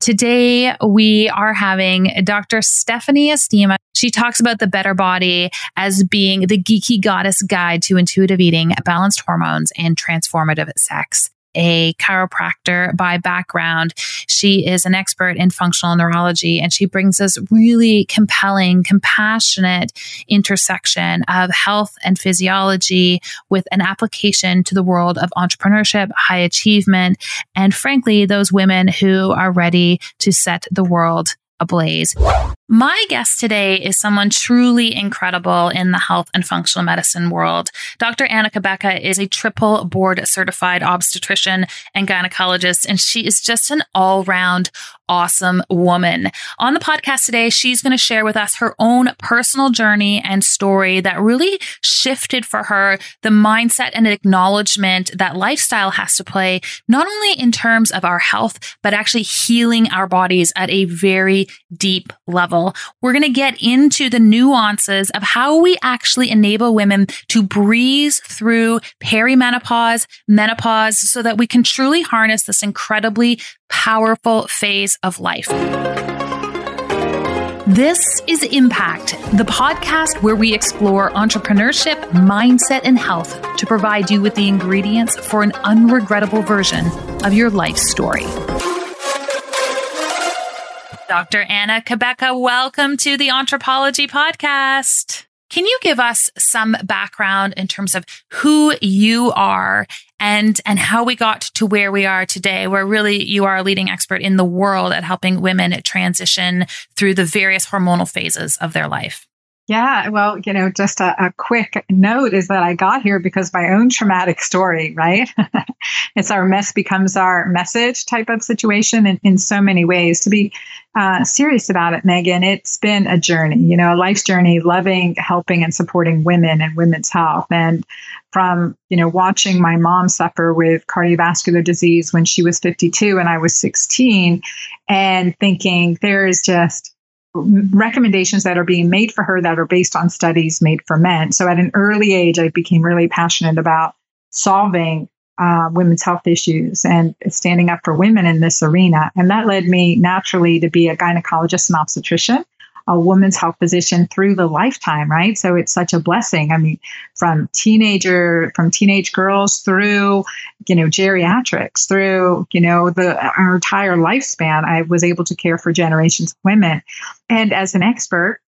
Today, we are having Dr. Stephanie Estima. She talks about the Betty Body as being the geeky goddess guide to intuitive eating, balanced hormones, and transformative sex a chiropractor by background. She is an expert in functional neurology and she brings us really compelling, compassionate intersection of health and physiology with an application to the world of entrepreneurship, high achievement, and frankly, those women who are ready to set the world ablaze. My guest today is someone truly incredible in the health and functional medicine world. Dr. Anna Cabeca is a triple board certified obstetrician and gynecologist, and she is just an all round awesome woman. On the podcast today, she's going to share with us her own personal journey and story that really shifted for her the mindset and acknowledgement that lifestyle has to play, not only in terms of our health, but actually healing our bodies at a very deep level. We're going to get into the nuances of how we actually enable women to breeze through perimenopause, menopause, so that we can truly harness this incredibly powerful phase of life. This is Impact, the podcast where we explore entrepreneurship, mindset, and health to provide you with the ingredients for an unregrettable version of your life story. Dr. Anna Cabeca, welcome to the Anthropology Podcast. Can you give us some background in terms of who you are and, and how we got to where we are today, where really you are a leading expert in the world at helping women transition through the various hormonal phases of their life? Yeah, well, you know, just a, a, quick note is that I got here because my own traumatic story, right? it's our mess becomes our message type of situation in, in so many ways. To be uh, serious about it, Meghan, it's been a journey, you know, a life's journey, loving, helping, and supporting women and women's health. And from, you know, watching my mom suffer with cardiovascular disease when she was 52 and I was 16, and thinking there is just recommendations that are being made for her that are based on studies made for men. So at an early age, I became really passionate about solving uh, women's health issues and standing up for women in this arena. And that led me naturally to be a gynecologist and obstetrician a woman's health physician through the lifetime, right? So it's such a blessing. I mean, from teenager, from teenage girls through, you know, geriatrics, through, you know, the our entire lifespan, I was able to care for generations of women. And as an expert,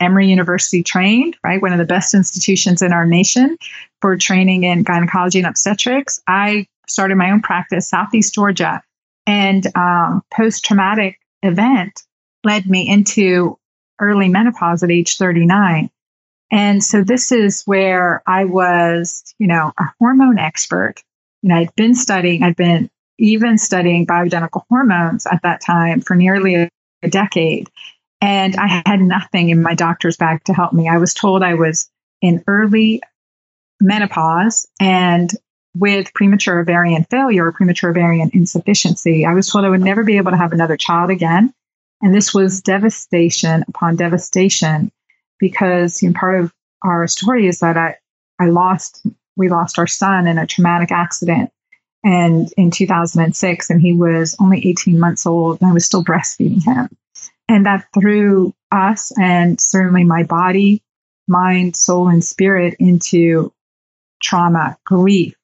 Emory University trained, right? One of the best institutions in our nation for training in gynecology and obstetrics. I started my own practice, Southeast Georgia, and um, post traumatic event led me into early menopause at age 39. And so this is where I was, you know, a hormone expert. You know, I'd been studying, I'd been even studying bioidentical hormones at that time for nearly a, a decade. And I had nothing in my doctor's bag to help me. I was told I was in early menopause and with premature ovarian failure or premature ovarian insufficiency. I was told I would never be able to have another child again. And this was devastation upon devastation because you know, part of our story is that I, I lost, we lost our son in a traumatic accident and in 2006 and he was only 18 months old and I was still breastfeeding him. And that threw us and certainly my body, mind, soul, and spirit into trauma, grief.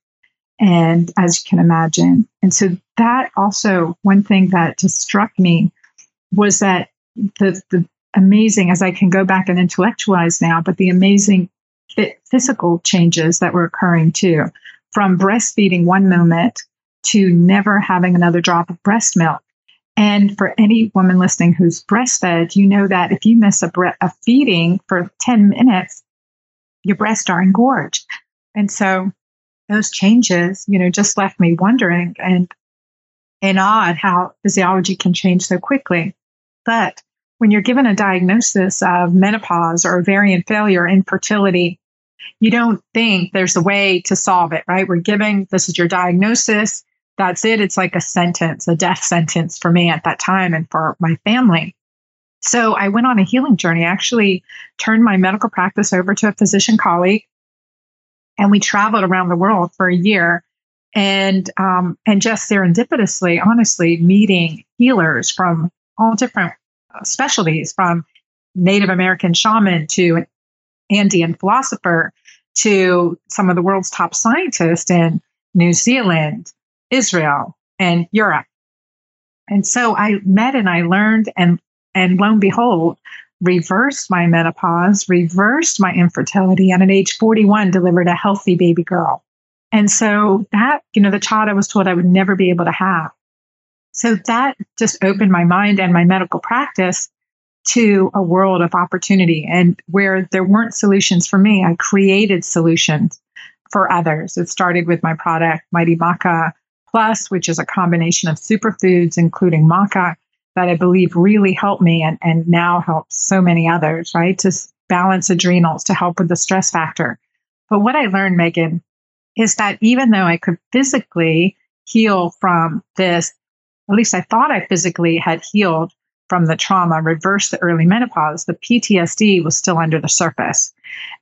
And as you can imagine. And so that also, one thing that just struck me was that the, the amazing, as I can go back and intellectualize now, but the amazing physical changes that were occurring too, from breastfeeding one moment to never having another drop of breast milk. And for any woman listening who's breastfed, you know that if you miss a, bre- a feeding for 10 minutes, your breasts are engorged. And so those changes, you know, just left me wondering and and odd how physiology can change so quickly. But when you're given a diagnosis of menopause or ovarian failure, infertility, you don't think there's a way to solve it, right? We're giving this is your diagnosis. That's it. It's like a sentence, a death sentence for me at that time and for my family. So I went on a healing journey. I actually turned my medical practice over to a physician colleague and we traveled around the world for a year and um, and just serendipitously honestly meeting healers from all different uh, specialties, from Native American shaman to an Andean philosopher to some of the world's top scientists in New Zealand, Israel, and Europe. And so I met and I learned and and lo and behold, reversed my menopause, reversed my infertility, and at age 41 delivered a healthy baby girl. And so that, you know, the child I was told I would never be able to have. So that just opened my mind and my medical practice to a world of opportunity. And where there weren't solutions for me, I created solutions for others. It started with my product, Mighty Maca Plus, which is a combination of superfoods, including maca, that I believe really helped me and, and now helps so many others, right? To balance adrenals, to help with the stress factor. But what I learned, Meghan, is that even though I could physically heal from this, at least I thought I physically had healed from the trauma, reversed the early menopause, the PTSD was still under the surface.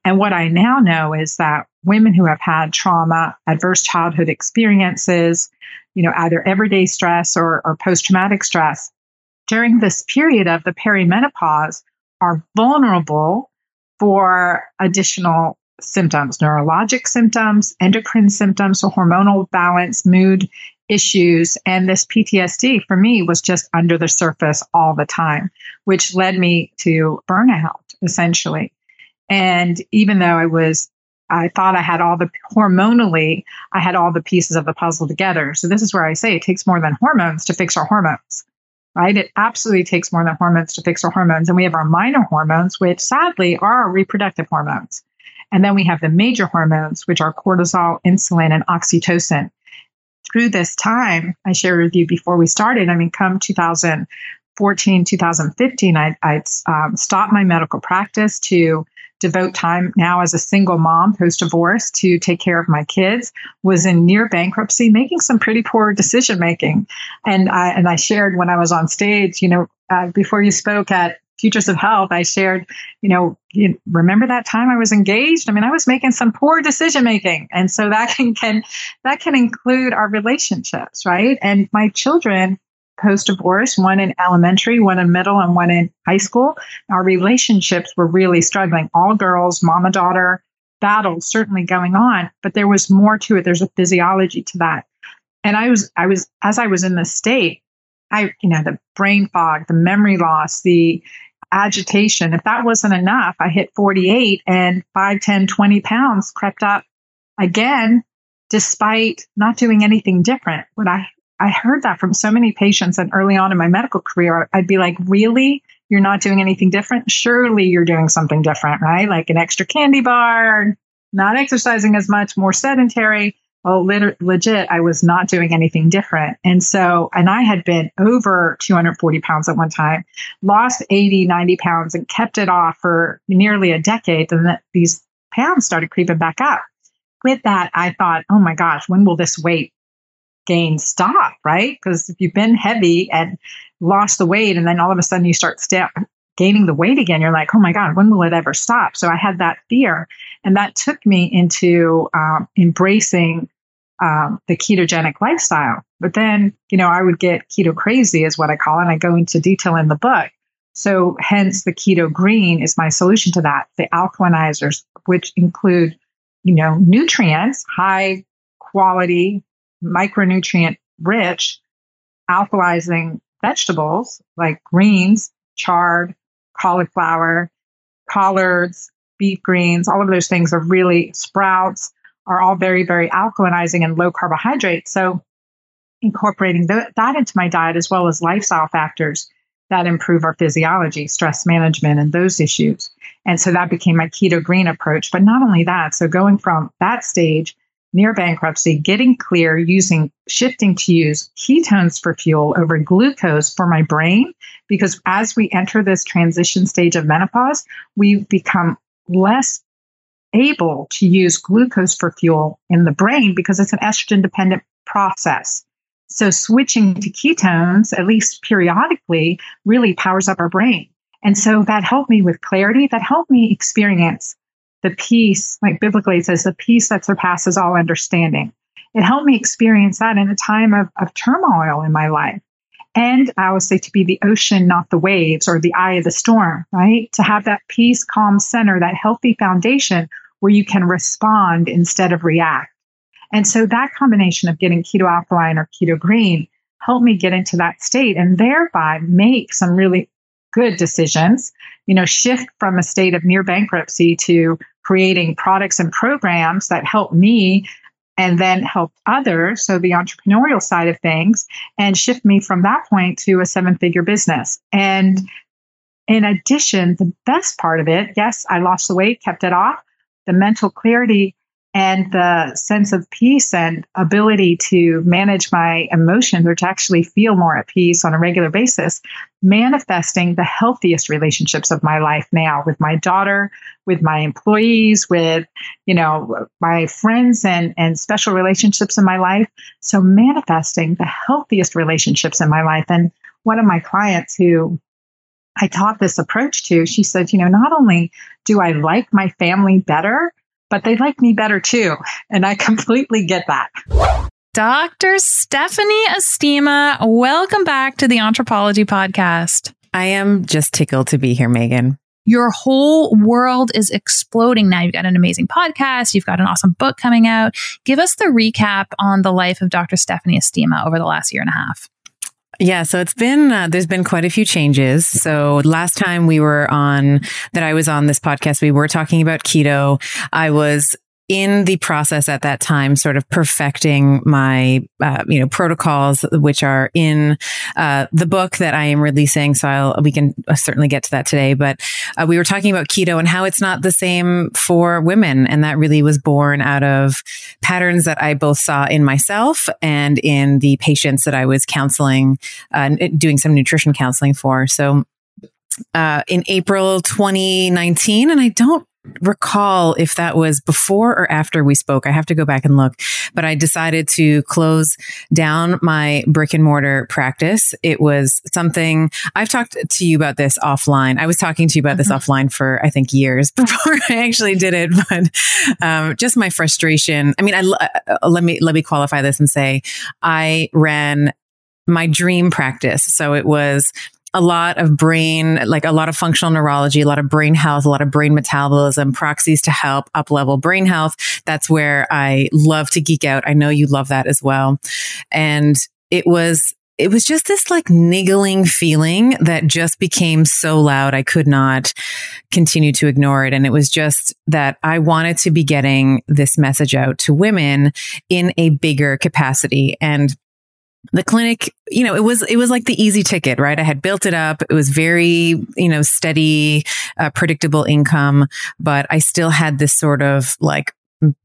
And what I now know is that women who have had trauma, adverse childhood experiences, you know, either everyday stress or, or post traumatic stress, during this period of the perimenopause are vulnerable for additional symptoms, neurologic symptoms, endocrine symptoms, so hormonal balance, mood issues. And this PTSD for me was just under the surface all the time, which led me to burnout essentially. And even though I was, I thought I had all the hormonally, I had all the pieces of the puzzle together. So this is where I say it takes more than hormones to fix our hormones, right? It absolutely takes more than hormones to fix our hormones. And we have our minor hormones, which sadly are our reproductive hormones. And then we have the major hormones, which are cortisol, insulin, and oxytocin through this time, I shared with you before we started, I mean, come 2014, 2015, I, I um, stopped my medical practice to devote time now as a single mom post divorce to take care of my kids was in near bankruptcy making some pretty poor decision making and i and i shared when i was on stage you know uh, before you spoke at Futures of Health, I shared, you know, you remember that time I was engaged? I mean, I was making some poor decision making. And so that can, can that can include our relationships, right? And my children post divorce, one in elementary, one in middle, and one in high school, our relationships were really struggling. All girls, mama daughter battles certainly going on, but there was more to it. There's a physiology to that. And I was, I was, as I was in this state, I, you know, the brain fog, the memory loss, the agitation. If that wasn't enough, I hit 48 and 5, 10, 20 pounds crept up again, despite not doing anything different. When I, I heard that from so many patients and early on in my medical career, I'd be like, really? You're not doing anything different? Surely you're doing something different, right? Like an extra candy bar, not exercising as much, more sedentary oh, lit- legit, I was not doing anything different. And so, and I had been over 240 pounds at one time, lost 80, 90 pounds and kept it off for nearly a decade. And that these pounds started creeping back up. With that, I thought, oh my gosh, when will this weight gain stop? Right? Because if you've been heavy and lost the weight and then all of a sudden you start step gaining the weight again, you're like, oh my God, when will it ever stop? So I had that fear. And that took me into um, embracing um, the ketogenic lifestyle. But then, you know, I would get keto crazy, is what I call it. And I go into detail in the book. So, hence, the keto green is my solution to that. The alkalinizers, which include, you know, nutrients, high quality, micronutrient rich, alkalizing vegetables like greens, chard, cauliflower, collards, beet greens, all of those things are really sprouts are all very, very alkalinizing and low carbohydrate. So incorporating th- that into my diet as well as lifestyle factors that improve our physiology, stress management, and those issues. And so that became my keto green approach. But not only that, so going from that stage near bankruptcy, getting clear, using shifting to use ketones for fuel over glucose for my brain, because as we enter this transition stage of menopause, we become less able to use glucose for fuel in the brain because it's an estrogen dependent process. So switching to ketones, at least periodically, really powers up our brain. And so that helped me with clarity. That helped me experience the peace, like biblically it says, the peace that surpasses all understanding. It helped me experience that in a time of, of turmoil in my life. And I always say to be the ocean, not the waves or the eye of the storm, right? To have that peace, calm center, that healthy foundation where you can respond instead of react. And so that combination of getting keto alkaline or keto green helped me get into that state and thereby make some really good decisions, you know, shift from a state of near bankruptcy to creating products and programs that help me and then help others. So the entrepreneurial side of things and shift me from that point to a seven figure business. And in addition, the best part of it, yes, I lost the weight, kept it off. The mental clarity and the sense of peace and ability to manage my emotions or to actually feel more at peace on a regular basis, manifesting the healthiest relationships of my life now with my daughter, with my employees, with, you know, my friends and, and special relationships in my life. So manifesting the healthiest relationships in my life. And one of my clients who I taught this approach to, she said, you know, not only do I like my family better, but they like me better too. And I completely get that. Dr. Stephanie Estima, welcome back to the Anthropologie Podcast. I am just tickled to be here, Meghan. Your whole world is exploding now. You've got an amazing podcast. You've got an awesome book coming out. Give us the recap on the life of Dr. Stephanie Estima over the last year and a half. Yeah, so it's been uh, there's been quite a few changes. So last time we were on that I was on this podcast, we were talking about keto. I was in the process at that time, sort of perfecting my, uh, you know, protocols, which are in uh, the book that I am releasing. So I'll, we can uh, certainly get to that today. But uh, we were talking about keto and how it's not the same for women, and that really was born out of patterns that I both saw in myself and in the patients that I was counseling, uh, doing some nutrition counseling for. So uh, in April 2019, and I don't recall if that was before or after we spoke. I have to go back and look, but I decided to close down my brick and mortar practice. It was something I've talked to you about this offline. I was talking to you about mm-hmm. this offline for I think years before I actually did it, but um, just my frustration. I mean, I uh, let me let me qualify this and say I ran my dream practice. So it was a lot of brain, like a lot of functional neurology, a lot of brain health, a lot of brain metabolism, proxies to help up level brain health. That's where I love to geek out. I know you love that as well. And it was, it was just this like niggling feeling that just became so loud. I could not continue to ignore it. And it was just that I wanted to be getting this message out to women in a bigger capacity. And the clinic, you know, it was, it was like the easy ticket, right? I had built it up. It was very, you know, steady, uh, predictable income, but I still had this sort of like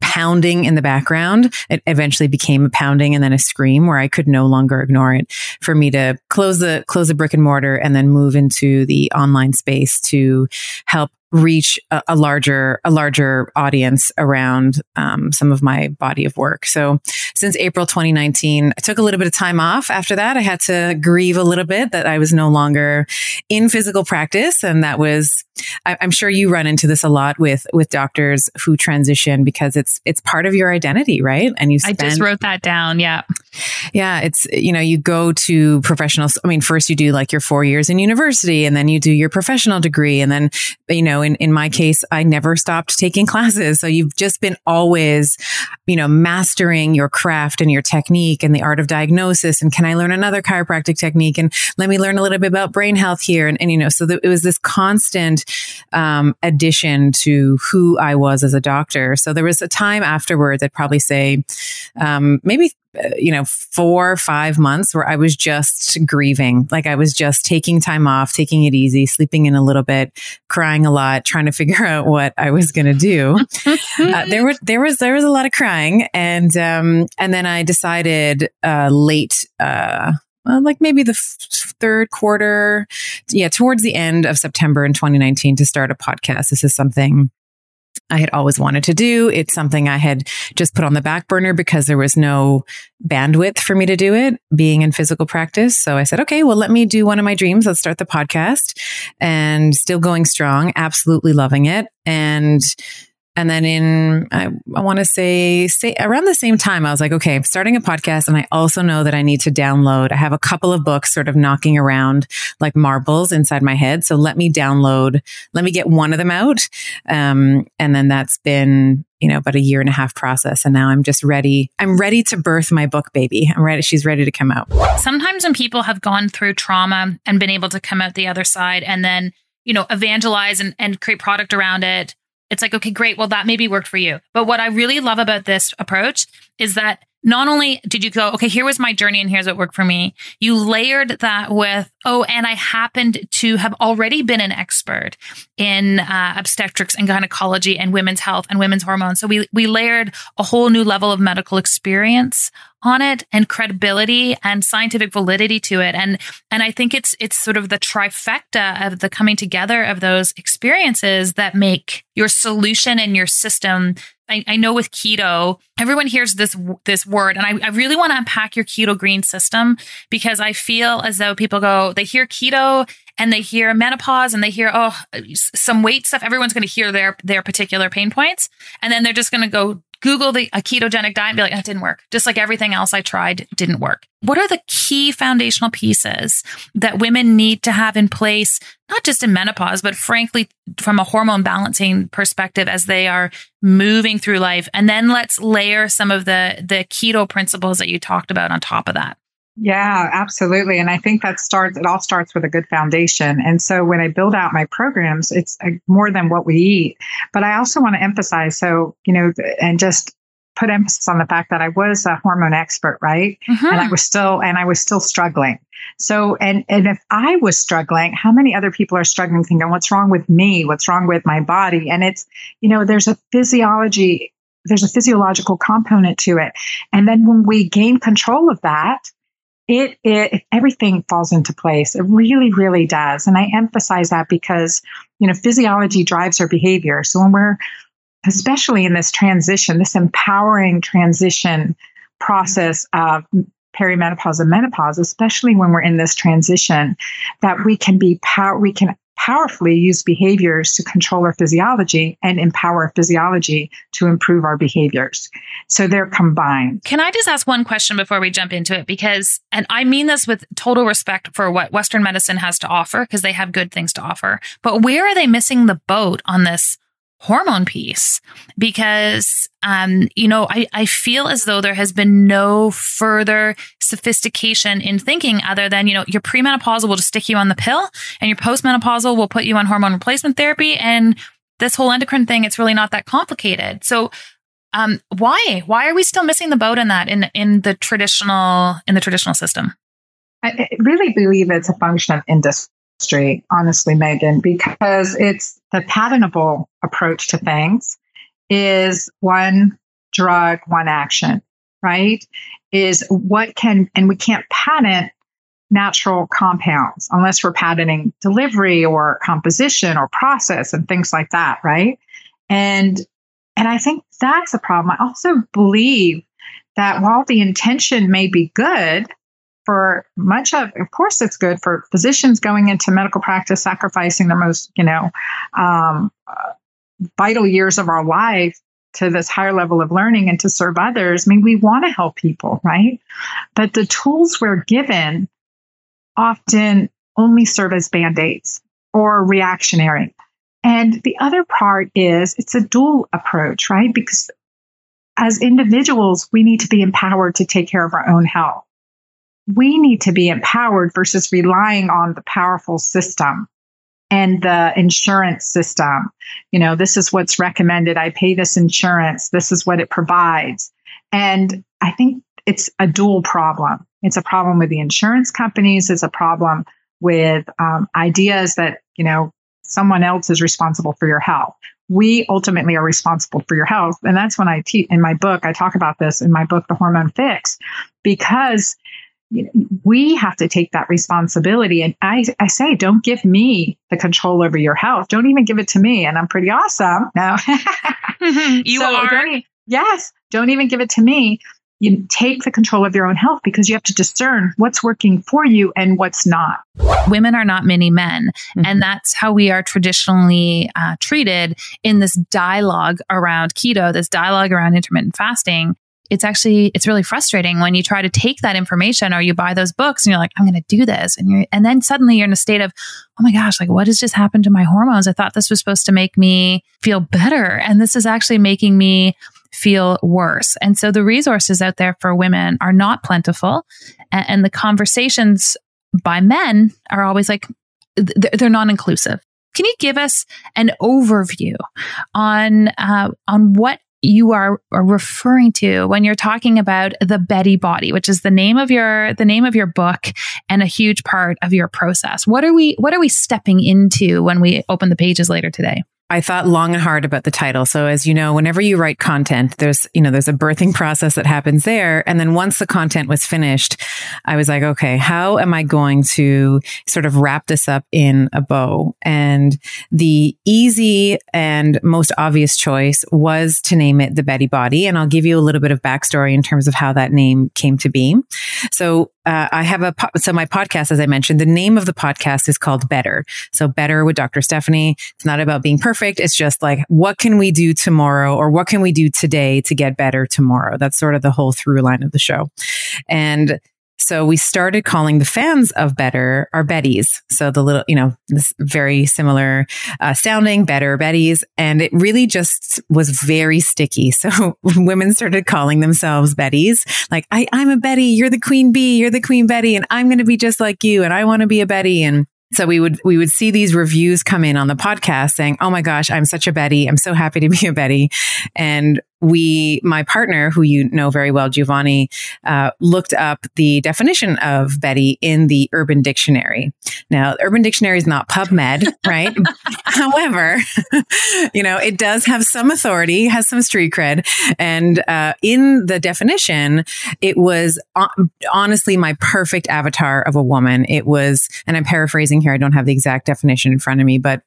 pounding in the background. It eventually became a pounding and then a scream where I could no longer ignore it for me to close the, close the brick and mortar and then move into the online space to help reach a, a, larger a larger audience around um, some of my body of work. So since April 2019, I took a little bit of time off. After that, I had to grieve a little bit that I was no longer in physical practice, and that was I, am sure you run into this a lot with with doctors who transition because it's it's part of your identity, right? And you spend, I just wrote that down. Yeah, yeah. It's you know you go to professionals. I mean, first you do like your four years in university, and then you do your professional degree, and then you know in in my case, I never stopped taking classes. So you've just been always you know mastering your craft and your technique and the art of diagnosis. And can I learn another chiropractic technique? And let me learn a little bit about brain health here. And, and you know, so it was this constant um, addition to who I was as a doctor. So there was a time afterwards, I'd probably say um, maybe you know, four, five months where I was just grieving. Like I was just taking time off, taking it easy, sleeping in a little bit, crying a lot, trying to figure out what I was going to do. uh, there were, there was, there was a lot of crying. And, um, and then I decided, uh, late, uh, well, like maybe the f- third quarter, yeah, towards the end of September in 2019 to start a podcast. This is something I had always wanted to do. It's something I had just put on the back burner because there was no bandwidth for me to do it being in physical practice. So I said, okay, well, let me do one of my dreams. Let's start the podcast and still going strong. Absolutely loving it. And And then in, I, I want to say, say around the same time, I was like, okay, I'm starting a podcast. And I also know that I need to download. I have a couple of books sort of knocking around like marbles inside my head. So let me download, let me get one of them out. Um, and then that's been, you know, about a year and a half process. And now I'm just ready. I'm ready to birth my book, baby. I'm ready. She's ready to come out. Sometimes when people have gone through trauma and been able to come out the other side and then, you know, evangelize and, and create product around it, it's like, okay, great. Well, that maybe worked for you. But what I really love about this approach is that not only did you go, okay, here was my journey and here's what worked for me, you layered that with, oh, and I happened to have already been an expert in uh, obstetrics and gynecology and women's health and women's hormones. So we, we layered a whole new level of medical experience on it and credibility and scientific validity to it. And, and I think it's, it's sort of the trifecta of the coming together of those experiences that make your solution and your system I, I, know with keto, everyone hears this this word, and I, I really want to unpack your keto green system because I feel as though people go, they hear keto and they hear menopause and they hear oh some weight stuff. Everyone's going to hear their their particular pain points, and then they're just going to go Google the a ketogenic diet and be like, that didn't work. Just like everything else I tried didn't work. What are the key foundational pieces that women need to have in place, not just in menopause, but frankly, from a hormone balancing perspective as they are moving through life? And then let's layer some of the, the keto principles that you talked about on top of that. Yeah, absolutely. And I think that starts, it all starts with a good foundation. And so when I build out my programs, it's more than what we eat. But I also want to emphasize, so, you know, and just put emphasis on the fact that I was a hormone expert, right? Mm-hmm. And I was still, and I was still struggling. So, and, and if I was struggling, how many other people are struggling thinking, what's wrong with me? What's wrong with my body? And it's, you know, there's a physiology, there's a physiological component to it. And then when we gain control of that, it, it everything falls into place. It really, really does. And I emphasize that because, you know, physiology drives our behavior. So when we're, especially in this transition, this empowering transition process of perimenopause and menopause, especially when we're in this transition, that we can be power, we can powerfully use behaviors to control our physiology and empower physiology to improve our behaviors. So they're combined. Can I just ask one question before we jump into it? Because, and I mean this with total respect for what Western medicine has to offer, because they have good things to offer. But where are they missing the boat on this hormone piece because um, you know I, I feel as though there has been no further sophistication in thinking other than you know your premenopausal will just stick you on the pill and your postmenopausal will put you on hormone replacement therapy. And this whole endocrine thing it's really not that complicated. So um, why? Why are we still missing the boat in that in in the traditional in the traditional system? I really believe it's a function of industry honestly, Meghan, because it's the patentable approach to things is one drug, one action, right? Is what can, and we can't patent natural compounds unless we're patenting delivery or composition or process and things like that, right? And and I think that's a problem. I also believe that while the intention may be good, for much of, of course, it's good for physicians going into medical practice, sacrificing their most, you know, um, vital years of our life to this higher level of learning and to serve others. I mean, we want to help people, right? But the tools we're given often only serve as band aids or reactionary. And the other part is it's a dual approach, right? Because as individuals, we need to be empowered to take care of our own health we need to be empowered versus relying on the powerful system and the insurance system. You know, this is what's recommended. I pay this insurance. This is what it provides. And I think it's a dual problem. It's a problem with the insurance companies. It's a problem with um, ideas that, you know, someone else is responsible for your health. We ultimately are responsible for your health. And that's when I teach in my book, I talk about this in my book, The Hormone Fix, because we have to take that responsibility. And I, I say, don't give me the control over your health. Don't even give it to me. And I'm pretty awesome. No, you so are. Don't, yes. Don't even give it to me. you take the control of your own health because you have to discern what's working for you and what's not. Women are not many men. Mm-hmm. And that's how we are traditionally uh, treated in this dialogue around keto, this dialogue around intermittent fasting. It's actually, it's really frustrating when you try to take that information or you buy those books and you're like, I'm going to do this. And you're, and then suddenly you're in a state of, oh my gosh, like what has just happened to my hormones? I thought this was supposed to make me feel better. And this is actually making me feel worse. And so the resources out there for women are not plentiful. And, and the conversations by men are always like, they're non inclusive. Can you give us an overview on uh, on what you are, referring to when you're talking about the Betty body, which is the name of your the name of your book and a huge part of your process? What are we what are we stepping into when we open the pages later today? I thought long and hard about the title. So as you know, whenever you write content, there's, you know, there's a birthing process that happens there. And then once the content was finished, I was like, okay, how am I going to sort of wrap this up in a bow? And the easy and most obvious choice was to name it the Betty Body. And I'll give you a little bit of backstory in terms of how that name came to be. So uh, I have a po- so my podcast, as I mentioned, the name of the podcast is called Better. So Better with Dr. Stephanie. It's not about being perfect. It's just like what can we do tomorrow, or what can we do today to get better tomorrow. That's sort of the whole through line of the show, and so we started calling the fans of Better our Betties. So the little, you know, this very similar uh, sounding Better Betties. And it really just was very sticky. So women started calling themselves Betties. Like, I, I'm a Betty. You're the queen bee. You're the queen Betty. And I'm going to be just like you. And I want to be a Betty. And so we would we would see these reviews come in on the podcast saying, "Oh my gosh, I'm such a Betty. I'm so happy to be a Betty." And we, my partner, who you know very well, Giovanni, uh, looked up the definition of Betty in the Urban Dictionary. Now, Urban Dictionary is not PubMed, right? However, you know, it does have some authority, has some street cred. And uh, in the definition, it was honestly my perfect avatar of a woman. It was, and I'm paraphrasing here, I don't have the exact definition in front of me, but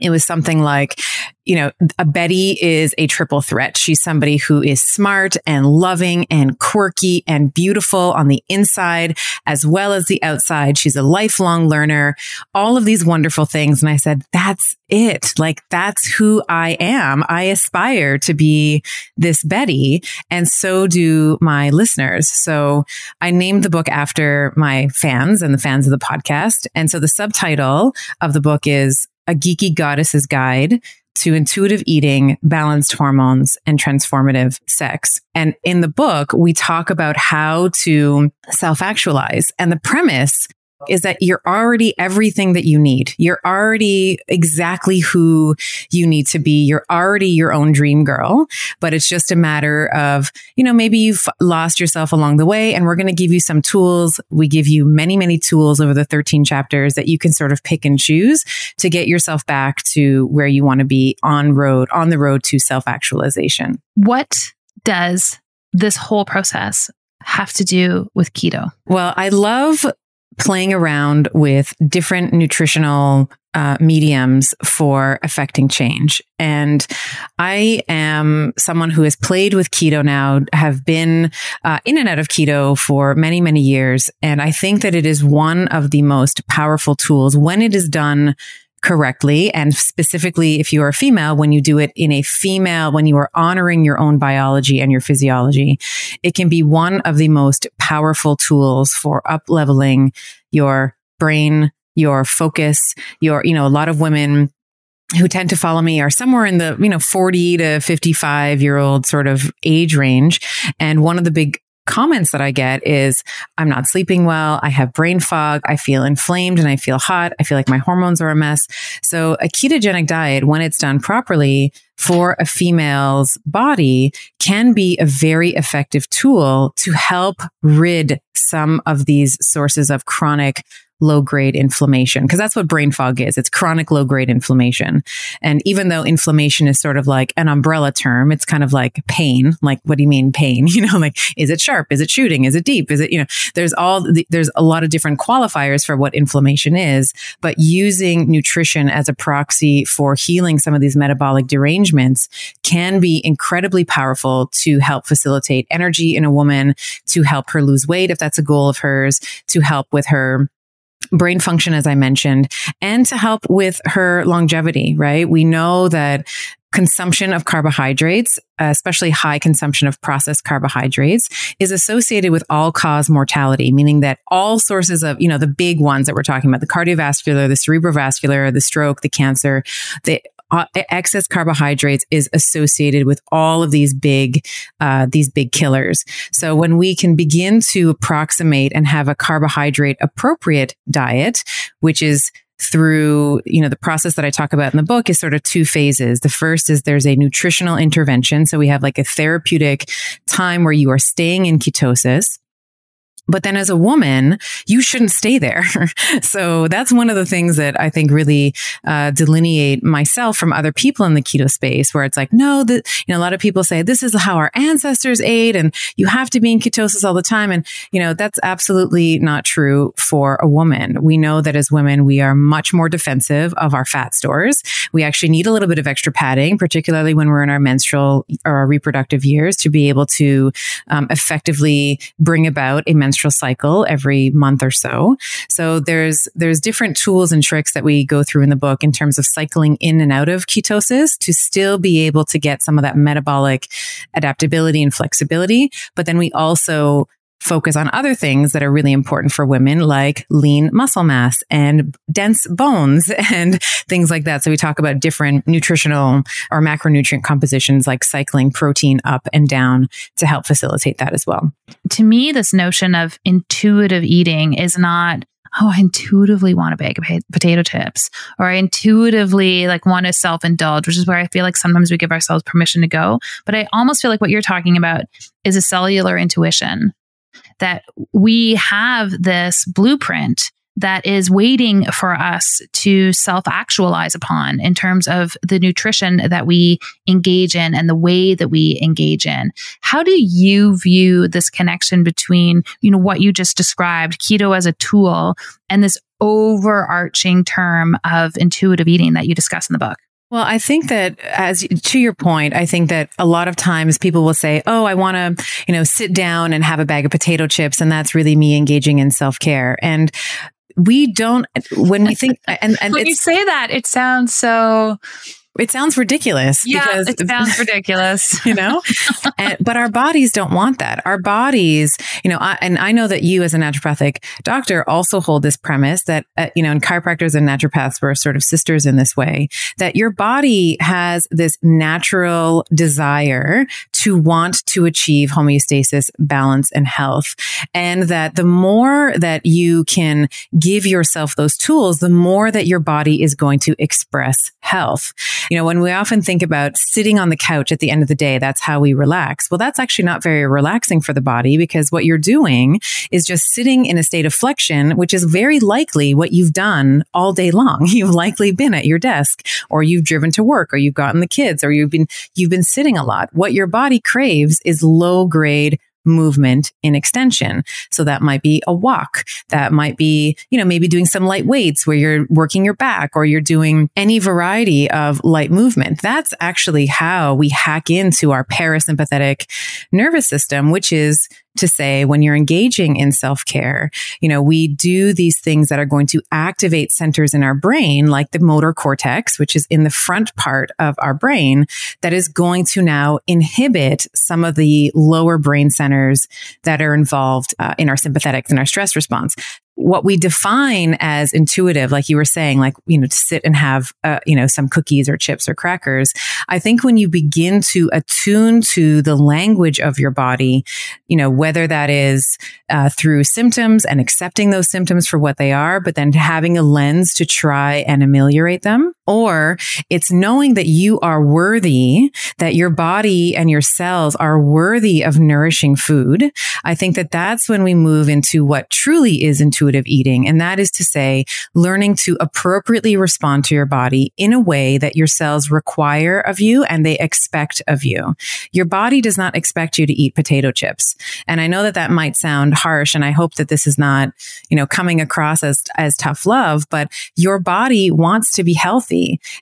it was something like, you know, a Betty is a triple threat. She's somebody who is smart and loving and quirky and beautiful on the inside as well as the outside. She's a lifelong learner, all of these wonderful things. And I said, that's it. Like, that's who I am. I aspire to be this Betty. And so do my listeners. So I named the book after my fans and the fans of the podcast. And so the subtitle of the book is a geeky goddess's guide to intuitive eating, balanced hormones, and transformative sex. And in the book, we talk about how to self actualize. And the premise is that you're already everything that you need. You're already exactly who you need to be. You're already your own dream girl, but it's just a matter of, you know, maybe you've lost yourself along the way and we're going to give you some tools. We give you many, many tools over the 13 chapters that you can sort of pick and choose to get yourself back to where you want to be on road, on the road to self actualization. What does this whole process have to do with keto? Well, I love playing around with different nutritional uh, mediums for affecting change. And I am someone who has played with keto now, have been uh, in and out of keto for many, many years. And I think that it is one of the most powerful tools when it is done correctly. And specifically, if you are a female, when you do it in a female, when you are honoring your own biology and your physiology, it can be one of the most powerful tools for up leveling your brain, your focus, your, you know, a lot of women who tend to follow me are somewhere in the, you know, 40 to 55 year old sort of age range. And one of the big comments that I get is I'm not sleeping well. I have brain fog. I feel inflamed and I feel hot. I feel like my hormones are a mess. So a ketogenic diet, when it's done properly for a female's body can be a very effective tool to help rid some of these sources of chronic low grade inflammation because that's what brain fog is. It's chronic low grade inflammation. And even though inflammation is sort of like an umbrella term, it's kind of like pain. Like, what do you mean pain? You know, like, is it sharp? Is it shooting? Is it deep? Is it, you know, there's all, the, there's a lot of different qualifiers for what inflammation is, but using nutrition as a proxy for healing some of these metabolic derangements can be incredibly powerful to help facilitate energy in a woman, to help her lose weight if that's a goal of hers, to help with her brain function, as I mentioned, and to help with her longevity, right? We know that consumption of carbohydrates, especially high consumption of processed carbohydrates is associated with all cause mortality, meaning that all sources of, you know, the big ones that we're talking about, the cardiovascular, the cerebrovascular, the stroke, the cancer, the excess carbohydrates is associated with all of these big, uh, these big killers. So when we can begin to approximate and have a carbohydrate appropriate diet, which is through, you know, the process that I talk about in the book is sort of two phases. The first is there's a nutritional intervention. So we have like a therapeutic time where you are staying in ketosis. But then as a woman, you shouldn't stay there. so that's one of the things that I think really uh, delineate myself from other people in the keto space where it's like, no, you know, a lot of people say this is how our ancestors ate and you have to be in ketosis all the time. And, you know, that's absolutely not true for a woman. We know that as women, we are much more defensive of our fat stores. We actually need a little bit of extra padding, particularly when we're in our menstrual or our reproductive years to be able to um, effectively bring about a menstrual menstrual cycle every month or so. So there's, there's different tools and tricks that we go through in the book in terms of cycling in and out of ketosis to still be able to get some of that metabolic adaptability and flexibility. But then we also focus on other things that are really important for women, like lean muscle mass and dense bones and things like that. So we talk about different nutritional or macronutrient compositions, like cycling protein up and down to help facilitate that as well. To me, this notion of intuitive eating is not oh, I intuitively want a bag of potato chips, or I intuitively like want to self indulge, which is where I feel like sometimes we give ourselves permission to go. But I almost feel like what you're talking about is a cellular intuition that we have this blueprint that is waiting for us to self actualize upon in terms of the nutrition that we engage in and the way that we engage in. How do you view this connection between, you know, what you just described, keto as a tool and this overarching term of intuitive eating that you discuss in the book? Well, I think that as to your point, I think that a lot of times people will say, "Oh, I want to, you know, sit down and have a bag of potato chips," and that's really me engaging in self care. And we don't when we think and, and when you say that, it sounds so it sounds ridiculous yeah, because it sounds ridiculous, you know, and, but our bodies don't want that. Our bodies, you know, I, and I know that you as a naturopathic doctor also hold this premise that, uh, you know, and chiropractors and naturopaths were sort of sisters in this way that your body has this natural desire to want to achieve homeostasis, balance and health. And that the more that you can give yourself those tools, the more that your body is going to express health. You know, when we often think about sitting on the couch at the end of the day, that's how we relax. Well, that's actually not very relaxing for the body because what you're doing is just sitting in a state of flexion, which is very likely what you've done all day long. You've likely been at your desk or you've driven to work or you've gotten the kids or you've been, you've been sitting a lot. What your body craves is low grade movement in extension. So that might be a walk. That might be, you know, maybe doing some light weights where you're working your back or you're doing any variety of light movement. That's actually how we hack into our parasympathetic nervous system, which is to say when you're engaging in self care, you know, we do these things that are going to activate centers in our brain, like the motor cortex, which is in the front part of our brain, that is going to now inhibit some of the lower brain centers that are involved uh, in our sympathetics and our stress response what we define as intuitive, like you were saying, like, you know, to sit and have, uh, you know, some cookies or chips or crackers. I think when you begin to attune to the language of your body, you know, whether that is uh, through symptoms and accepting those symptoms for what they are, but then having a lens to try and ameliorate them, or it's knowing that you are worthy, that your body and your cells are worthy of nourishing food. I think that that's when we move into what truly is intuitive eating. And that is to say, learning to appropriately respond to your body in a way that your cells require of you and they expect of you. Your body does not expect you to eat potato chips. And I know that that might sound harsh. And I hope that this is not, you know, coming across as, as tough love, but your body wants to be healthy.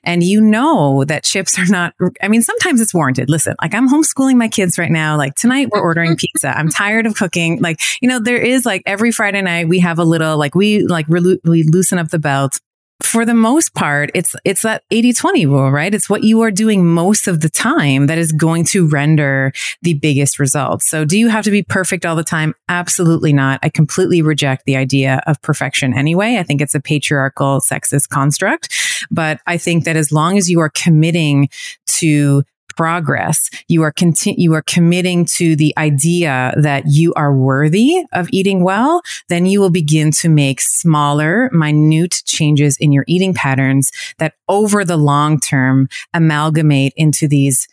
And you know that chips are not, I mean, sometimes it's warranted. Listen, like I'm homeschooling my kids right now. Like tonight we're ordering pizza. I'm tired of cooking. Like, you know, there is like every Friday night we have a little, like we, like we loosen up the belt for the most part, it's, it's that 80 20 rule, right? It's what you are doing most of the time that is going to render the biggest results. So do you have to be perfect all the time? Absolutely not. I completely reject the idea of perfection anyway. I think it's a patriarchal sexist construct, but I think that as long as you are committing to progress, you are conti- you are committing to the idea that you are worthy of eating well, then you will begin to make smaller, minute changes in your eating patterns that over the long term amalgamate into these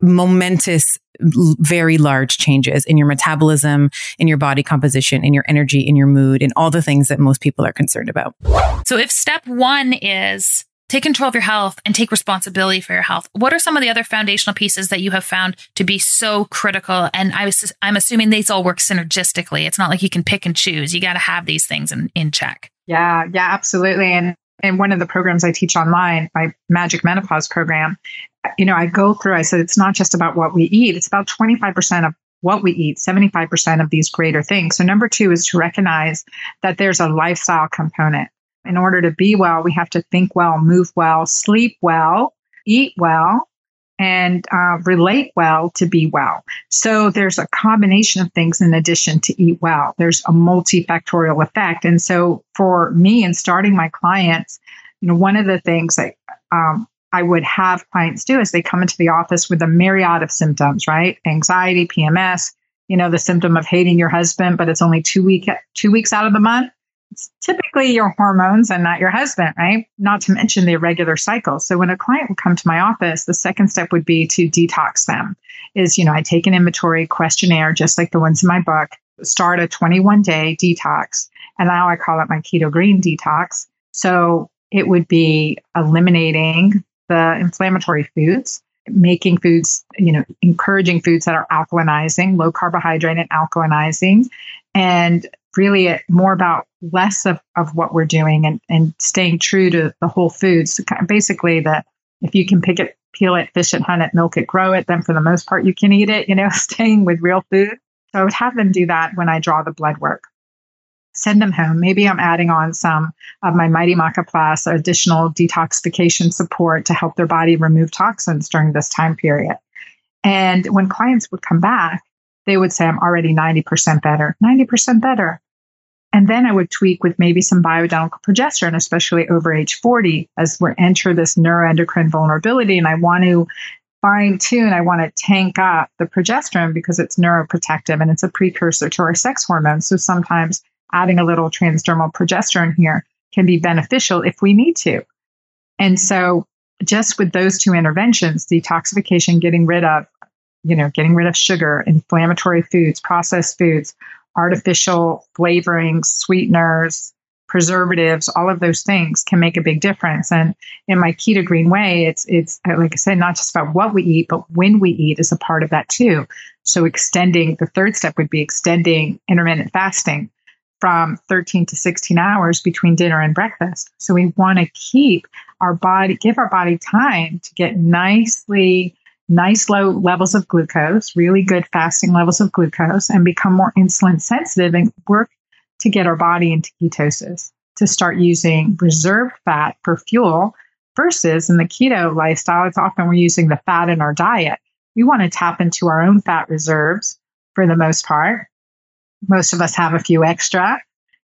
momentous very large changes in your metabolism, in your body composition, in your energy, in your mood, in all the things that most people are concerned about. So if step 1 is take control of your health and take responsibility for your health. What are some of the other foundational pieces that you have found to be so critical? And I was, I'm assuming these all work synergistically. It's not like you can pick and choose. You got to have these things in, in check. Yeah, yeah, absolutely. And in one of the programs I teach online, my Magic Menopause program, you know, I go through, I said, it's not just about what we eat, it's about 25% of what we eat, 75% of these greater things. So, number two is to recognize that there's a lifestyle component in order to be well, we have to think well, move well, sleep well, eat well, and uh, relate well to be well. So there's a combination of things in addition to eat well. There's a multifactorial effect. And so for me in starting my clients, you know, one of the things that um, I would have clients do is they come into the office with a myriad of symptoms, right? Anxiety, PMS, you know, the symptom of hating your husband, but it's only two week two weeks out of the month it's typically your hormones and not your husband, right? Not to mention the irregular cycle. So when a client would come to my office, the second step would be to detox them. Is, you know, I take an inventory questionnaire, just like the ones in my book, start a 21 day detox. And now I call it my keto green detox. So it would be eliminating the inflammatory foods, making foods, you know, encouraging foods that are alkalinizing, low carbohydrate and alkalinizing, and really more about less of, of what we're doing and, and staying true to the whole foods. Basically, that if you can pick it, peel it, fish it, hunt it, milk it, grow it, then for the most part you can eat it, you know, staying with real food. So I would have them do that when I draw the blood work. Send them home. Maybe I'm adding on some of my Mighty Maca Plus additional detoxification support to help their body remove toxins during this time period. And when clients would come back, they would say, I'm already 90% better. 90% better. And then I would tweak with maybe some bioidentical progesterone, especially over age 40, as we enter this neuroendocrine vulnerability. And I want to fine tune, I want to tank up the progesterone because it's neuroprotective and it's a precursor to our sex hormones. So sometimes adding a little transdermal progesterone here can be beneficial if we need to. And so just with those two interventions, detoxification, getting rid of, you know, getting rid of sugar, inflammatory foods, processed foods, artificial flavorings, sweeteners, preservatives, all of those things can make a big difference. And in my keto green way, it's it's uh, like I said, not just about what we eat, but when we eat is a part of that too. So extending the third step would be extending intermittent fasting from 13 to 16 hours between dinner and breakfast. So we want to keep our body, give our body time to get nicely nice low levels of glucose, really good fasting levels of glucose, and become more insulin sensitive and work to get our body into ketosis, to start using reserved fat for fuel versus in the keto lifestyle, it's often we're using the fat in our diet. We want to tap into our own fat reserves for the most part. Most of us have a few extra,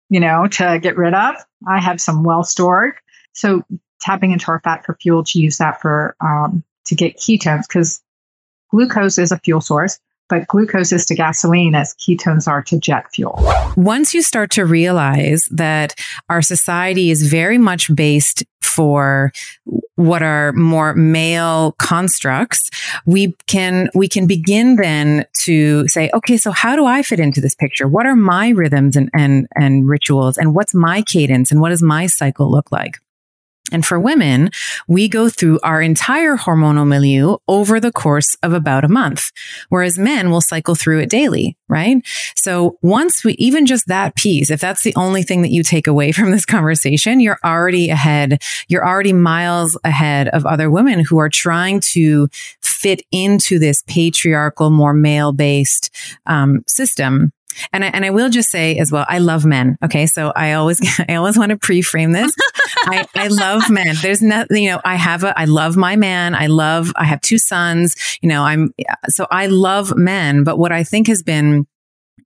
you know, to get rid of. I have some well stored. So tapping into our fat for fuel to use that for um, to get ketones because glucose is a fuel source, but glucose is to gasoline as ketones are to jet fuel. Once you start to realize that our society is very much based for what are more male constructs, we can, we can begin then to say, okay, so how do I fit into this picture? What are my rhythms and, and, and rituals? And what's my cadence? And what does my cycle look like? And for women, we go through our entire hormonal milieu over the course of about a month, whereas men will cycle through it daily, right? So once we, even just that piece, if that's the only thing that you take away from this conversation, you're already ahead. You're already miles ahead of other women who are trying to fit into this patriarchal, more male based um, system and I, and I will just say as well, I love men. Okay. So I always, I always want to pre-frame this. I, I love men. There's nothing, you know, I have a, I love my man. I love, I have two sons, you know, I'm, so I love men. But what I think has been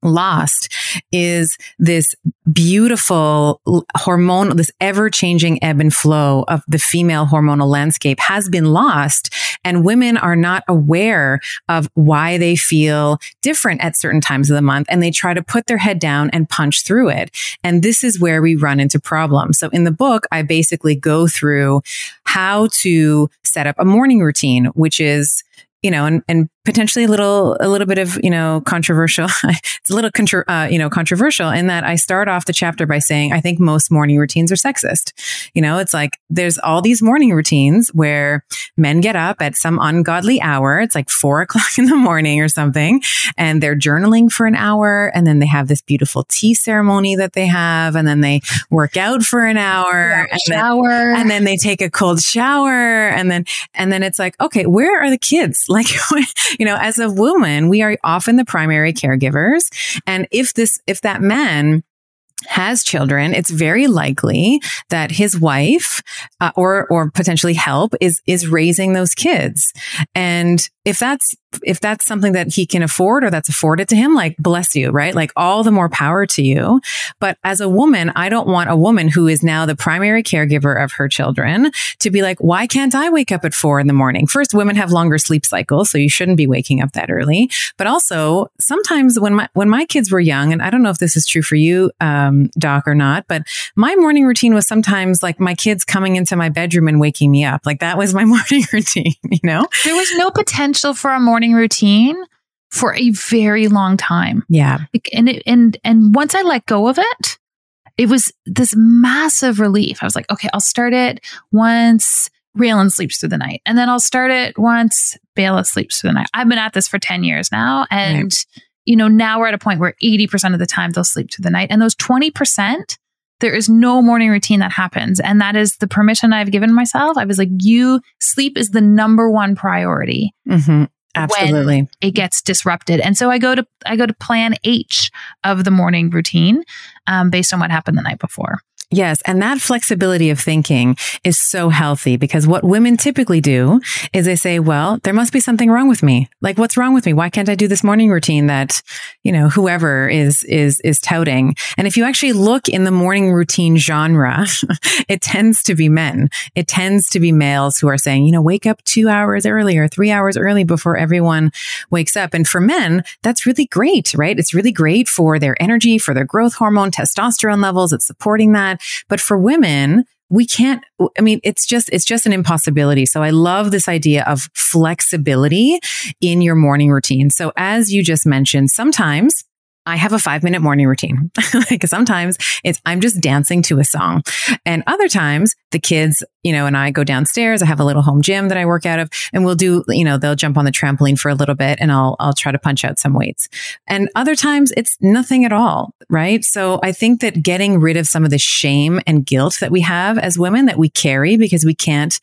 lost is this beautiful hormonal, this ever changing ebb and flow of the female hormonal landscape has been lost. And women are not aware of why they feel different at certain times of the month. And they try to put their head down and punch through it. And this is where we run into problems. So in the book, I basically go through how to set up a morning routine, which is you know, and, and potentially a little, a little bit of, you know, controversial. it's a little, contra- uh, you know, controversial in that I start off the chapter by saying, I think most morning routines are sexist. You know, it's like there's all these morning routines where men get up at some ungodly hour. It's like four o'clock in the morning or something and they're journaling for an hour. And then they have this beautiful tea ceremony that they have. And then they work out for an hour yeah, and shower. Then, and then they take a cold shower. And then, and then it's like, okay, where are the kids? Like, you know, as a woman, we are often the primary caregivers. And if this, if that man has children, it's very likely that his wife uh, or or potentially help is is raising those kids. And if that's if that's something that he can afford or that's afforded to him, like bless you, right? Like all the more power to you. But as a woman, I don't want a woman who is now the primary caregiver of her children to be like, why can't I wake up at four in the morning? First, women have longer sleep cycles, so you shouldn't be waking up that early. But also, sometimes when my when my kids were young, and I don't know if this is true for you, um, Doc, or not, but my morning routine was sometimes like my kids coming into my bedroom and waking me up. Like that was my morning routine. You know, there was no potential for a morning routine for a very long time. Yeah. And it, and and once I let go of it, it was this massive relief. I was like, okay, I'll start it once Raylan sleeps through the night. And then I'll start it once Bela sleeps through the night. I've been at this for 10 years now. And, right. you know, now we're at a point where 80% of the time they'll sleep through the night. And those 20%, there is no morning routine that happens. And that is the permission I've given myself. I was like, you sleep is the number one priority. Mm-hmm. Absolutely. it gets disrupted. And so I go to I go to plan H of the morning routine um, based on what happened the night before. Yes. And that flexibility of thinking is so healthy because what women typically do is they say, well, there must be something wrong with me. Like, what's wrong with me? Why can't I do this morning routine that, you know, whoever is, is, is touting? And if you actually look in the morning routine genre, it tends to be men. It tends to be males who are saying, you know, wake up two hours early or three hours early before everyone wakes up. And for men, that's really great, right? It's really great for their energy, for their growth hormone, testosterone levels. It's supporting that. But for women, we can't i mean it's just it's just an impossibility. So i love this idea of flexibility in your morning routine. So as you just mentioned sometimes I have a five minute morning routine. like sometimes it's, I'm just dancing to a song. And other times the kids, you know, and I go downstairs. I have a little home gym that I work out of and we'll do, you know, they'll jump on the trampoline for a little bit and I'll, I'll try to punch out some weights. And other times it's nothing at all. Right. So I think that getting rid of some of the shame and guilt that we have as women that we carry because we can't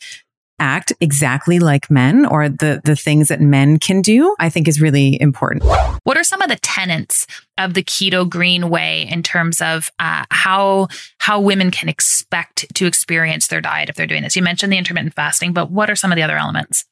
act exactly like men or the, the things that men can do, I think is really important. What are some of the tenets of the keto green way in terms of uh, how how women can expect to experience their diet if they're doing this? You mentioned the intermittent fasting, but what are some of the other elements?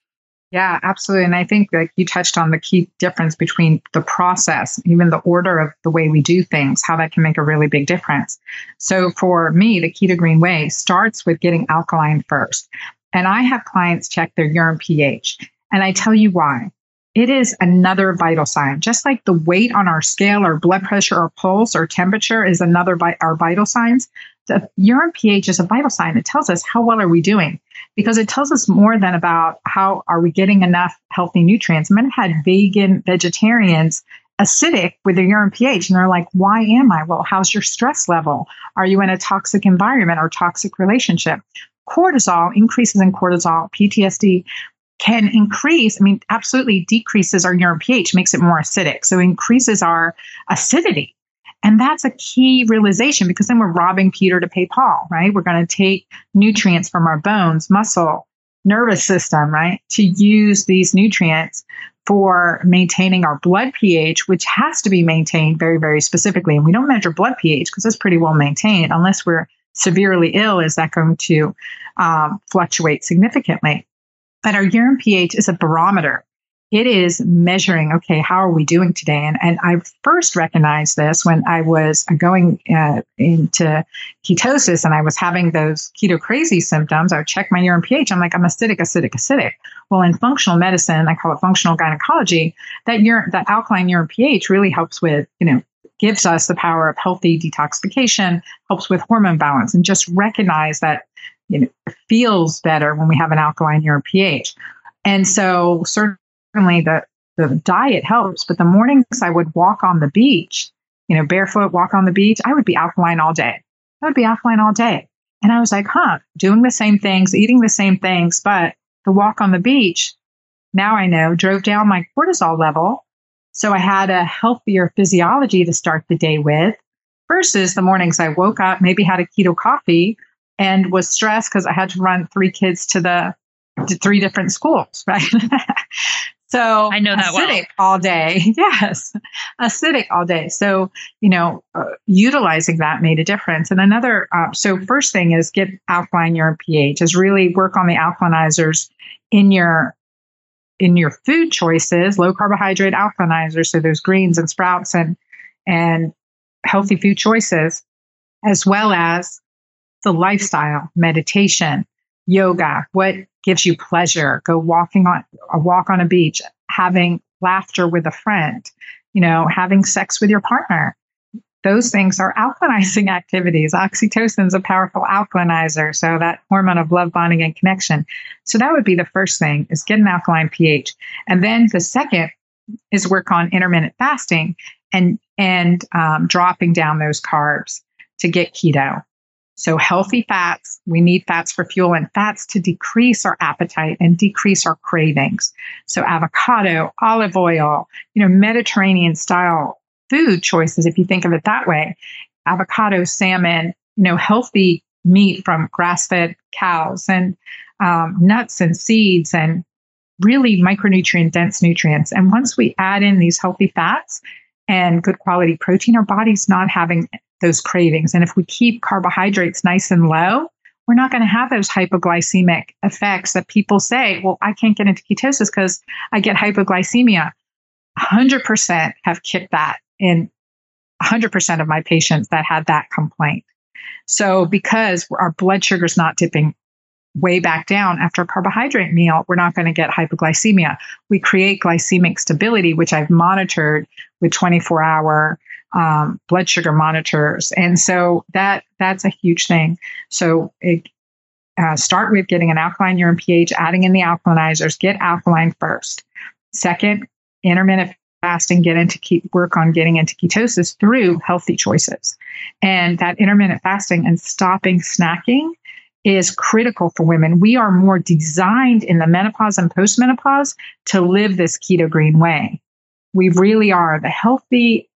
Yeah, absolutely. And I think like you touched on the key difference between the process, even the order of the way we do things, how that can make a really big difference. So for me, the keto green way starts with getting alkaline first. And I have clients check their urine pH. And I tell you why. It is another vital sign. Just like the weight on our scale, or blood pressure, or pulse, or temperature is another vi- our vital signs. The urine pH is a vital sign. It tells us how well are we doing. because it tells us more than about how are we getting enough healthy nutrients. Men had vegan vegetarians acidic with their urine pH and they're like, why am I? Well, how's your stress level? Are you in a toxic environment or toxic relationship? Cortisol increases in cortisol, PTSD can increase, I mean, absolutely decreases our urine pH, makes it more acidic. So increases our acidity. And that's a key realization because then we're robbing Peter to pay Paul, right? We're going to take nutrients from our bones, muscle, nervous system, right? To use these nutrients for maintaining our blood pH, which has to be maintained very, very specifically. And we don't measure blood pH because it's pretty well maintained unless we're severely ill. Is that going to um, fluctuate significantly? But our urine pH is a barometer it is measuring, okay, how are we doing today? And, and I first recognized this when I was going uh, into ketosis and I was having those keto crazy symptoms. I would check my urine pH. I'm like, I'm acidic, acidic, acidic. Well, in functional medicine, I call it functional gynecology, that urine, that alkaline urine pH really helps with, you know, gives us the power of healthy detoxification, helps with hormone balance, and just recognize that, you know, feels better when we have an alkaline urine pH. And so, certainly the, the diet helps, but the mornings I would walk on the beach, you know, barefoot, walk on the beach, I would be alkaline all day. I would be alkaline all day. And I was like, huh, doing the same things, eating the same things, but the walk on the beach, now I know, drove down my cortisol level. So I had a healthier physiology to start the day with versus the mornings I woke up, maybe had a keto coffee and was stressed because I had to run three kids to the to three different schools, right? So I know that acidic well. all day. Yes, acidic all day. So you know, uh, utilizing that made a difference. And another, uh, so first thing is get alkaline urine pH. Is really work on the alkalinizers in your in your food choices. Low carbohydrate alkalinizers, so those greens and sprouts and and healthy food choices, as well as the lifestyle, meditation, yoga, what gives you pleasure, go walking on a walk on a beach, having laughter with a friend, you know, having sex with your partner. Those things are alkalizing activities. Oxytocin is a powerful alkalinizer. So that hormone of love, bonding, and connection. So that would be the first thing is get an alkaline pH. And then the second is work on intermittent fasting and, and um, dropping down those carbs to get keto. So healthy fats, we need fats for fuel and fats to decrease our appetite and decrease our cravings. So avocado, olive oil, you know, Mediterranean style food choices, if you think of it that way, avocado, salmon, you know, healthy meat from grass fed cows and um, nuts and seeds and really micronutrient dense nutrients. And once we add in these healthy fats and good quality protein, our body's not having those cravings. And if we keep carbohydrates nice and low, we're not going to have those hypoglycemic effects that people say, well, I can't get into ketosis because I get hypoglycemia. 100% have kicked that in 100% of my patients that had that complaint. So because our blood sugar is not dipping way back down after a carbohydrate meal, we're not going to get hypoglycemia. We create glycemic stability, which I've monitored with 24 hour um, blood sugar monitors. And so that that's a huge thing. So it, uh, start with getting an alkaline urine pH, adding in the alkalinizers, get alkaline first. Second, intermittent fasting, get into keep work on getting into ketosis through healthy choices. And that intermittent fasting and stopping snacking is critical for women. We are more designed in the menopause and postmenopause to live this keto green way. We really are. The healthy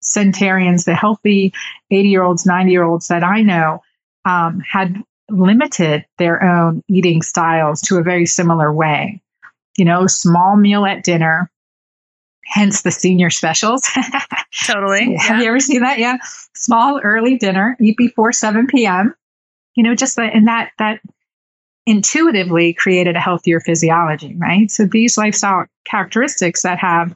centenarians, the healthy 80 year olds, 90 year olds that I know um, had limited their own eating styles to a very similar way. You know, small meal at dinner, hence the senior specials. totally. Have yeah. you ever seen that? Yeah. Small early dinner, eat before 7 p.m. You know, just that, and that, that intuitively created a healthier physiology, right? So these lifestyle characteristics that have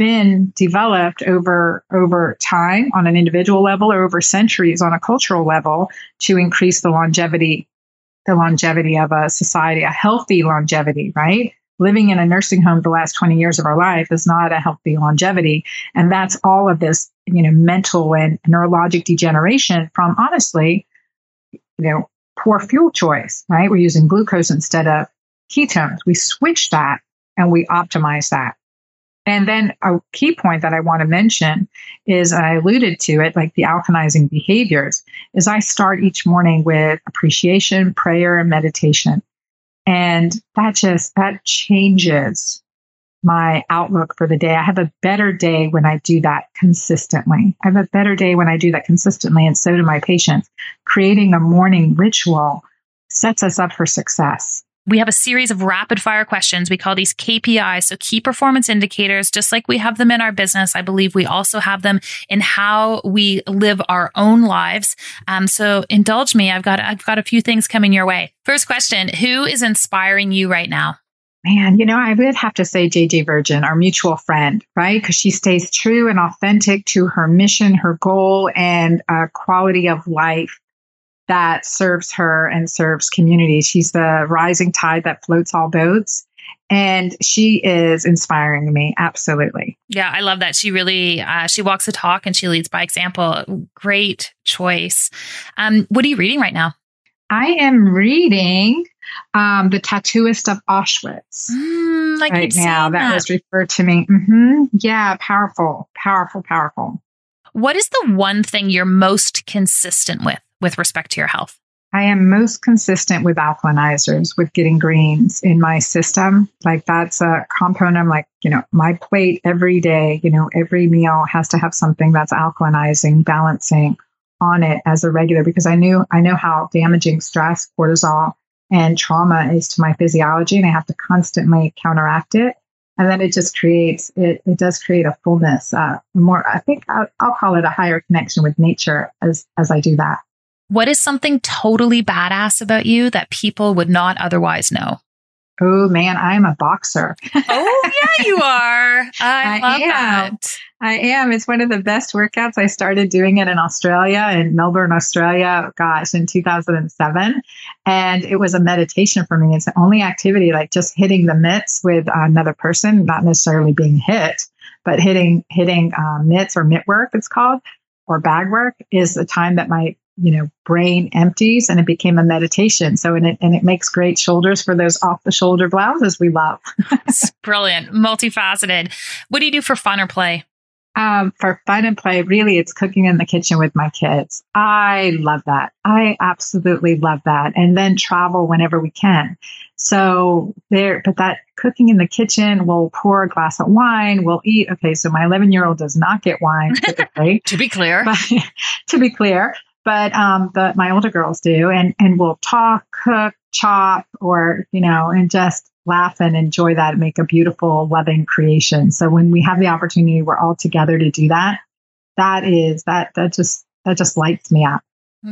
been developed over over time on an individual level or over centuries on a cultural level to increase the longevity the longevity of a society a healthy longevity right living in a nursing home the last 20 years of our life is not a healthy longevity and that's all of this you know mental and neurologic degeneration from honestly you know poor fuel choice, right? We're using glucose instead of ketones. We switch that and we optimize that. And then a key point that I want to mention is I alluded to it, like the alkalizing behaviors, is I start each morning with appreciation, prayer, and meditation. And that just, that changes my outlook for the day. I have a better day when I do that consistently. I have a better day when I do that consistently, and so do my patients. Creating a morning ritual sets us up for success. We have a series of rapid fire questions. We call these KPIs, so key performance indicators, just like we have them in our business. I believe we also have them in how we live our own lives. Um, so indulge me. I've got I've got a few things coming your way. First question: Who is inspiring you right now? Man, you know, I would have to say JJ Virgin, our mutual friend, right? Because she stays true and authentic to her mission, her goal, and uh, quality of life that serves her and serves community. She's the rising tide that floats all boats. And she is inspiring me. Absolutely. Yeah, I love that. She really, uh, she walks the talk and she leads by example. Great choice. Um, what are you reading right now? I am reading um, The Tattooist of Auschwitz. Mm, right now, that, that, was referred to me. Mm-hmm. Yeah, powerful, powerful, powerful. What is the one thing you're most consistent with? With respect to your health? I am most consistent with alkalinizers, with getting greens in my system. Like that's a component. I'm like, you know, my plate every day, you know, every meal has to have something that's alkalinizing, balancing on it as a regular because I knew, I know how damaging stress, cortisol, and trauma is to my physiology. And I have to constantly counteract it. And then it just creates, it, it does create a fullness, uh, more, I think I'll, I'll call it a higher connection with nature as, as I do that. What is something totally badass about you that people would not otherwise know? Oh man, I am a boxer. oh yeah, you are. I, I love am. that. I am. It's one of the best workouts. I started doing it in Australia, in Melbourne, Australia, gosh, in 2007. And it was a meditation for me. It's the only activity like just hitting the mitts with another person, not necessarily being hit, but hitting, hitting um, mitts or mitt work, it's called, or bag work is the time that my you know brain empties and it became a meditation. So and it and it makes great shoulders for those off the shoulder blouses we love. It's brilliant. Multifaceted. What do you do for fun or play? Um, for fun and play really it's cooking in the kitchen with my kids. I love that. I absolutely love that. And then travel whenever we can. So there but that cooking in the kitchen we'll pour a glass of wine we'll eat. Okay so my 11 year old does not get wine typically. To be clear. But, to be clear but um, but my older girls do, and and we'll talk, cook, chop, or you know, and just laugh and enjoy that, and make a beautiful, loving creation. So when we have the opportunity, we're all together to do that. That is that that just that just lights me up.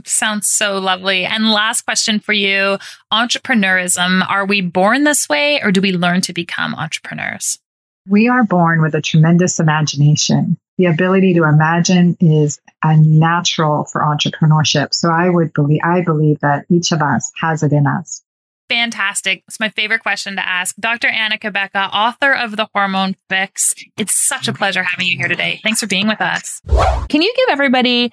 Sounds so lovely. And last question for you entrepreneurism. Are we born this way or do we learn to become entrepreneurs? We are born with a tremendous imagination the ability to imagine is a natural for entrepreneurship. So I would believe, I believe that each of us has it in us. Fantastic. It's my favorite question to ask. Dr. Anna Cabeca, author of The Hormone Fix. It's such a pleasure having you here today. Thanks for being with us. Can you give everybody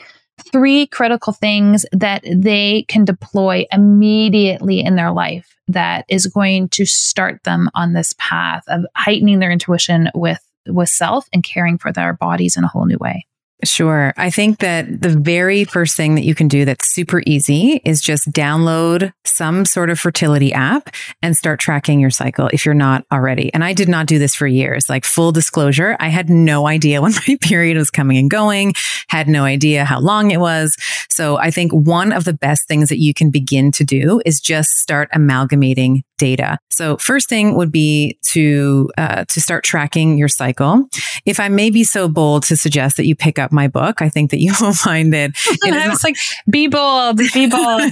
three critical things that they can deploy immediately in their life that is going to start them on this path of heightening their intuition with with self and caring for their bodies in a whole new way. Sure. I think that the very first thing that you can do that's super easy is just download some sort of fertility app and start tracking your cycle if you're not already. And I did not do this for years. Like full disclosure, I had no idea when my period was coming and going, had no idea how long it was. So I think one of the best things that you can begin to do is just start amalgamating data. So first thing would be to uh, to start tracking your cycle. If I may be so bold to suggest that you pick up my book, I think that you will find it. it I was like, be bold, be bold.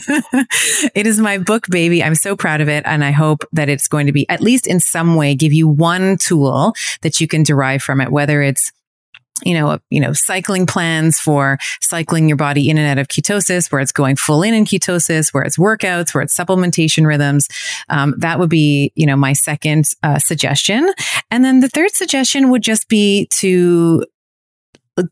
it is my book, baby. I'm so proud of it, and I hope that it's going to be at least in some way give you one tool that you can derive from it, whether it's you know, you know, cycling plans for cycling your body in and out of ketosis, where it's going full in in ketosis, where it's workouts, where it's supplementation rhythms. Um, that would be, you know, my second uh, suggestion. And then the third suggestion would just be to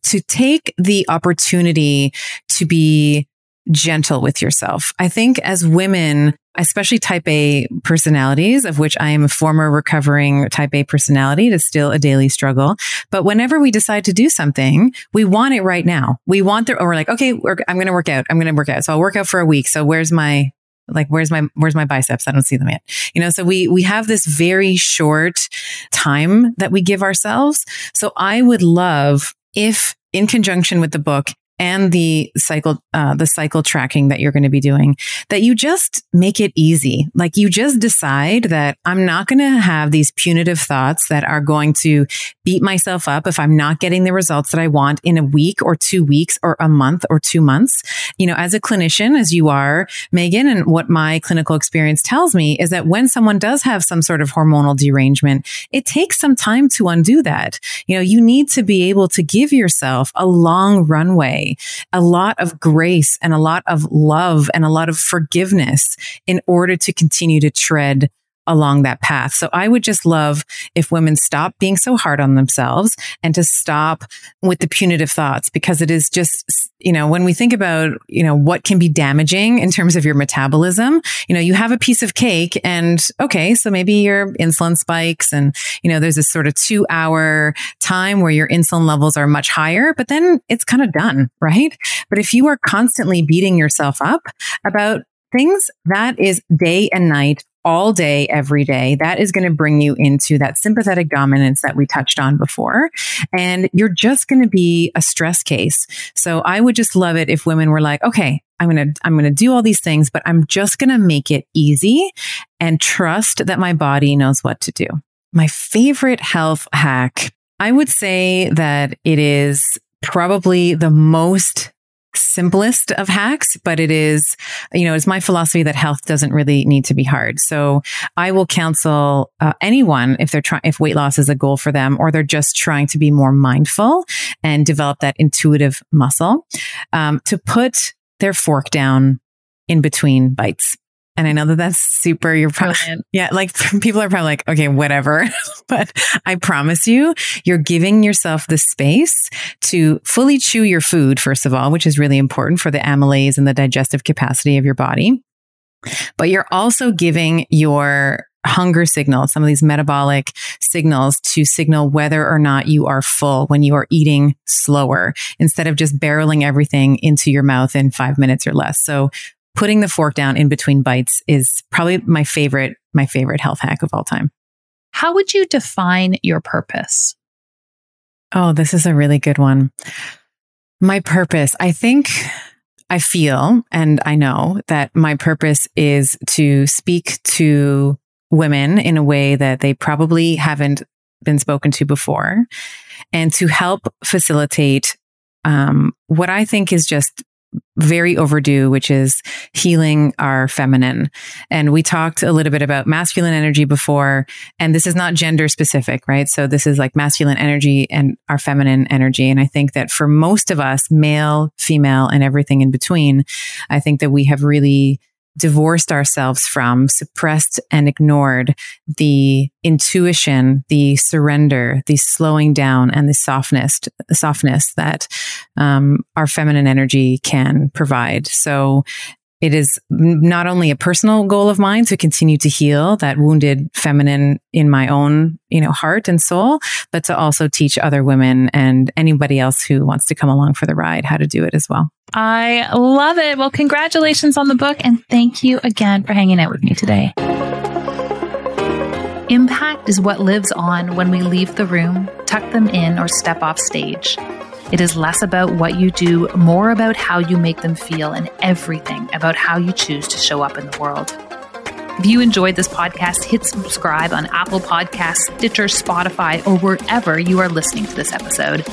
to take the opportunity to be gentle with yourself. I think as women, especially type A personalities, of which I am a former recovering type A personality, it is still a daily struggle. But whenever we decide to do something, we want it right now. We want the, or we're like, okay, I'm going to work out. I'm going to work out. So I'll work out for a week. So where's my, like where's my where's my biceps i don't see them yet you know so we we have this very short time that we give ourselves so i would love if in conjunction with the book and the cycle, uh, the cycle tracking that you're going to be doing, that you just make it easy. Like you just decide that I'm not going to have these punitive thoughts that are going to beat myself up if I'm not getting the results that I want in a week or two weeks or a month or two months. You know, as a clinician, as you are, Meghan, and what my clinical experience tells me is that when someone does have some sort of hormonal derangement, it takes some time to undo that. You know, you need to be able to give yourself a long runway a lot of grace and a lot of love and a lot of forgiveness in order to continue to tread along that path. So I would just love if women stop being so hard on themselves and to stop with the punitive thoughts because it is just, you know, when we think about, you know, what can be damaging in terms of your metabolism, you know, you have a piece of cake and okay, so maybe your insulin spikes and, you know, there's this sort of two hour time where your insulin levels are much higher, but then it's kind of done, right? But if you are constantly beating yourself up about things that is day and night all day, every day, that is going to bring you into that sympathetic dominance that we touched on before. And you're just going to be a stress case. So I would just love it if women were like, okay, I'm going to, I'm going to do all these things, but I'm just going to make it easy and trust that my body knows what to do. My favorite health hack, I would say that it is probably the most simplest of hacks, but it is, you know, it's my philosophy that health doesn't really need to be hard. So I will counsel uh, anyone if they're trying, if weight loss is a goal for them, or they're just trying to be more mindful and develop that intuitive muscle, um, to put their fork down in between bites. And I know that that's super, you're probably, yeah, like people are probably like, okay, whatever. but I promise you, you're giving yourself the space to fully chew your food, first of all, which is really important for the amylase and the digestive capacity of your body. But you're also giving your hunger signals, some of these metabolic signals to signal whether or not you are full when you are eating slower instead of just barreling everything into your mouth in five minutes or less. So putting the fork down in between bites is probably my favorite, my favorite health hack of all time. How would you define your purpose? Oh, this is a really good one. My purpose, I think I feel and I know that my purpose is to speak to women in a way that they probably haven't been spoken to before and to help facilitate um, what I think is just very overdue, which is healing our feminine. And we talked a little bit about masculine energy before, and this is not gender specific, right? So this is like masculine energy and our feminine energy. And I think that for most of us, male, female, and everything in between, I think that we have really divorced ourselves from, suppressed and ignored the intuition, the surrender, the slowing down, and the softness, softness that um, our feminine energy can provide. So it is not only a personal goal of mine to continue to heal that wounded feminine in my own, you know, heart and soul, but to also teach other women and anybody else who wants to come along for the ride how to do it as well. I love it. Well, congratulations on the book and thank you again for hanging out with me today. Impact is what lives on when we leave the room, tuck them in, or step off stage. It is less about what you do, more about how you make them feel, and everything about how you choose to show up in the world. If you enjoyed this podcast, hit subscribe on Apple Podcasts, Stitcher, Spotify, or wherever you are listening to this episode.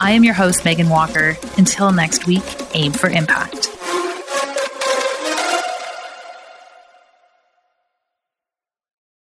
I am your host, Meghan Walker. Until next week, aim for impact.